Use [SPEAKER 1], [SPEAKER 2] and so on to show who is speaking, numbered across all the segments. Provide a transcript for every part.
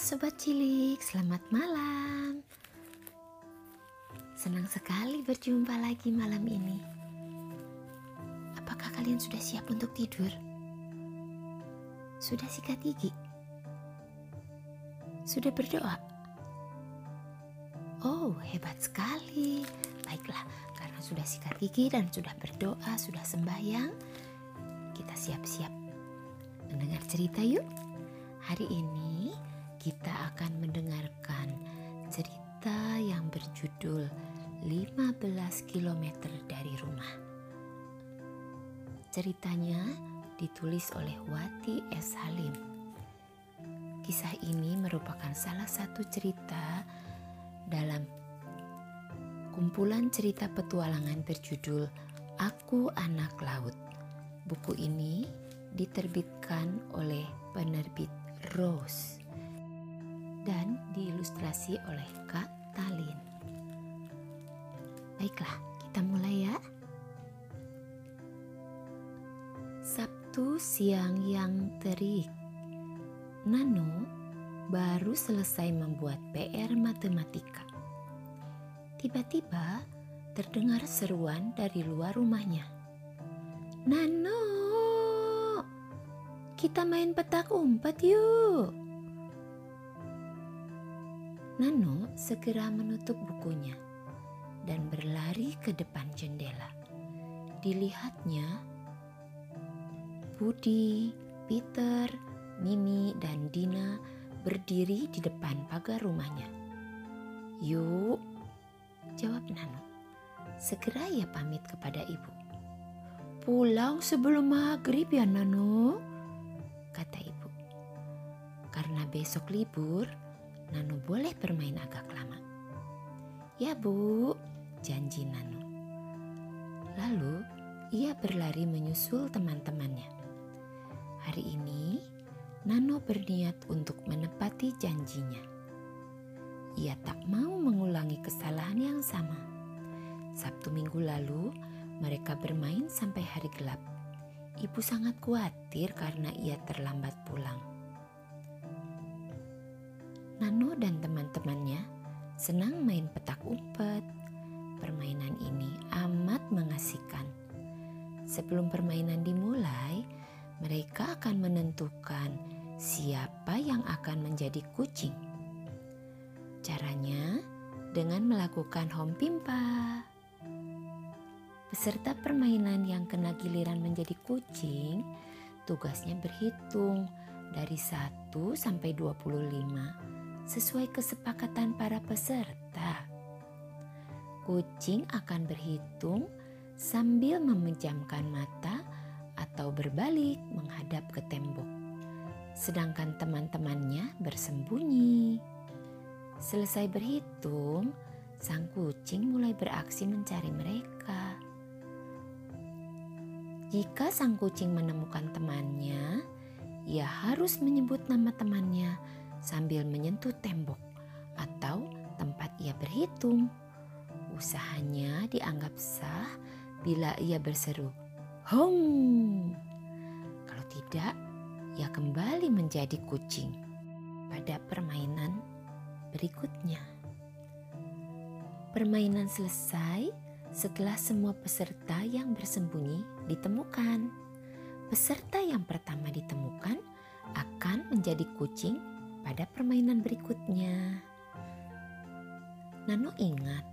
[SPEAKER 1] Sobat Cilik, selamat malam. Senang sekali berjumpa lagi malam ini. Apakah kalian sudah siap untuk tidur? Sudah sikat gigi? Sudah berdoa? Oh, hebat sekali. Baiklah, karena sudah sikat gigi dan sudah berdoa, sudah sembahyang, kita siap-siap mendengar cerita yuk. Hari ini kita akan mendengarkan cerita yang berjudul 15 km dari rumah. Ceritanya ditulis oleh Wati S. Halim. Kisah ini merupakan salah satu cerita dalam kumpulan cerita petualangan berjudul Aku Anak Laut. Buku ini diterbitkan oleh penerbit Rose dan diilustrasi oleh Kak Talin. Baiklah, kita mulai ya. Sabtu siang yang terik. Nano baru selesai membuat PR matematika. Tiba-tiba terdengar seruan dari luar rumahnya. Nano, kita main petak umpet yuk. Nano segera menutup bukunya dan berlari ke depan jendela. Dilihatnya, Budi, Peter, Mimi, dan Dina berdiri di depan pagar rumahnya. Yuk, jawab Nano. Segera ia pamit kepada ibu. Pulang sebelum maghrib ya Nano, kata ibu. Karena besok libur, Nano boleh bermain agak lama. Ya bu, janji Nano. Lalu ia berlari menyusul teman-temannya. Hari ini Nano berniat untuk menepati janjinya. Ia tak mau mengulangi kesalahan yang sama. Sabtu minggu lalu mereka bermain sampai hari gelap. Ibu sangat khawatir karena ia terlambat pulang. Nano dan teman-temannya senang main petak umpet. Permainan ini amat mengasihkan. Sebelum permainan dimulai, mereka akan menentukan siapa yang akan menjadi kucing. Caranya dengan melakukan home pimpa. Peserta permainan yang kena giliran menjadi kucing, tugasnya berhitung dari 1 sampai 25 sesuai kesepakatan para peserta. Kucing akan berhitung sambil memejamkan mata atau berbalik menghadap ke tembok. Sedangkan teman-temannya bersembunyi. Selesai berhitung, sang kucing mulai beraksi mencari mereka. Jika sang kucing menemukan temannya, ia harus menyebut nama temannya sambil menyentuh tembok atau tempat ia berhitung. Usahanya dianggap sah bila ia berseru, "Hong!" Kalau tidak, ia kembali menjadi kucing pada permainan berikutnya. Permainan selesai setelah semua peserta yang bersembunyi ditemukan. Peserta yang pertama ditemukan akan menjadi kucing pada permainan berikutnya. Nano ingat,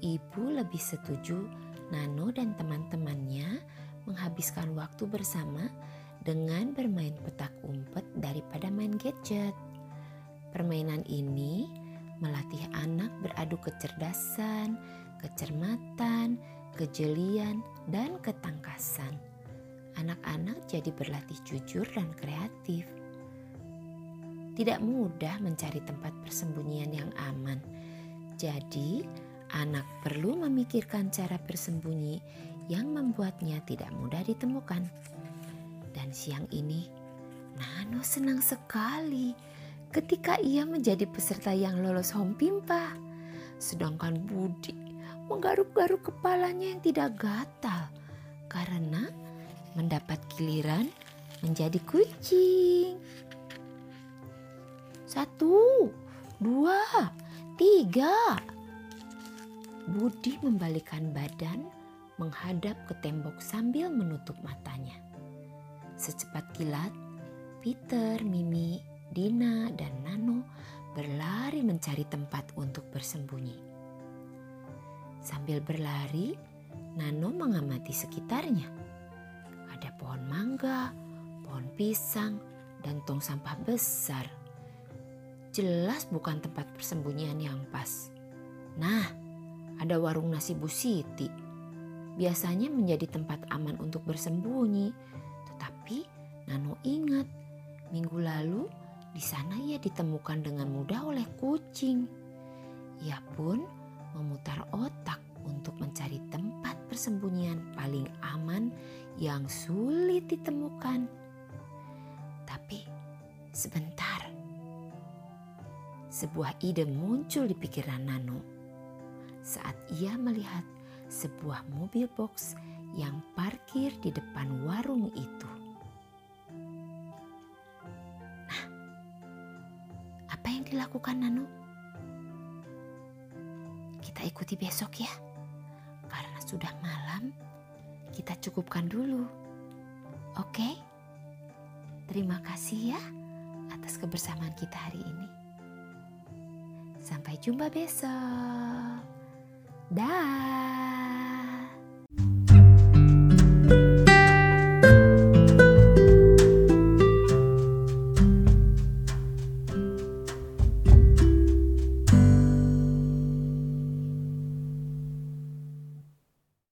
[SPEAKER 1] ibu lebih setuju Nano dan teman-temannya menghabiskan waktu bersama dengan bermain petak umpet daripada main gadget. Permainan ini melatih anak beradu kecerdasan, kecermatan, kejelian, dan ketangkasan. Anak-anak jadi berlatih jujur dan kreatif. Tidak mudah mencari tempat persembunyian yang aman. Jadi, anak perlu memikirkan cara bersembunyi yang membuatnya tidak mudah ditemukan. Dan siang ini, Nano senang sekali ketika ia menjadi peserta yang lolos home pimpa. Sedangkan Budi menggaruk-garuk kepalanya yang tidak gatal karena mendapat giliran menjadi kucing. Satu, dua, tiga. Budi membalikan badan menghadap ke tembok sambil menutup matanya. Secepat kilat, Peter, Mimi, Dina, dan Nano berlari mencari tempat untuk bersembunyi. Sambil berlari, Nano mengamati sekitarnya. Ada pohon mangga, pohon pisang, dan tong sampah besar. Jelas bukan tempat persembunyian yang pas. Nah, ada warung nasi Bu Siti. Biasanya menjadi tempat aman untuk bersembunyi. Tetapi Nano ingat, minggu lalu di sana ia ditemukan dengan mudah oleh kucing. Ia pun memutar otak untuk mencari tempat persembunyian paling aman yang sulit ditemukan. Tapi sebentar, sebuah ide muncul di pikiran Nano saat ia melihat sebuah mobil box yang parkir di depan warung itu. dilakukan Nanu? Kita ikuti besok ya. Karena sudah malam, kita cukupkan dulu. Oke? Terima kasih ya atas kebersamaan kita hari ini. Sampai jumpa besok. Dah.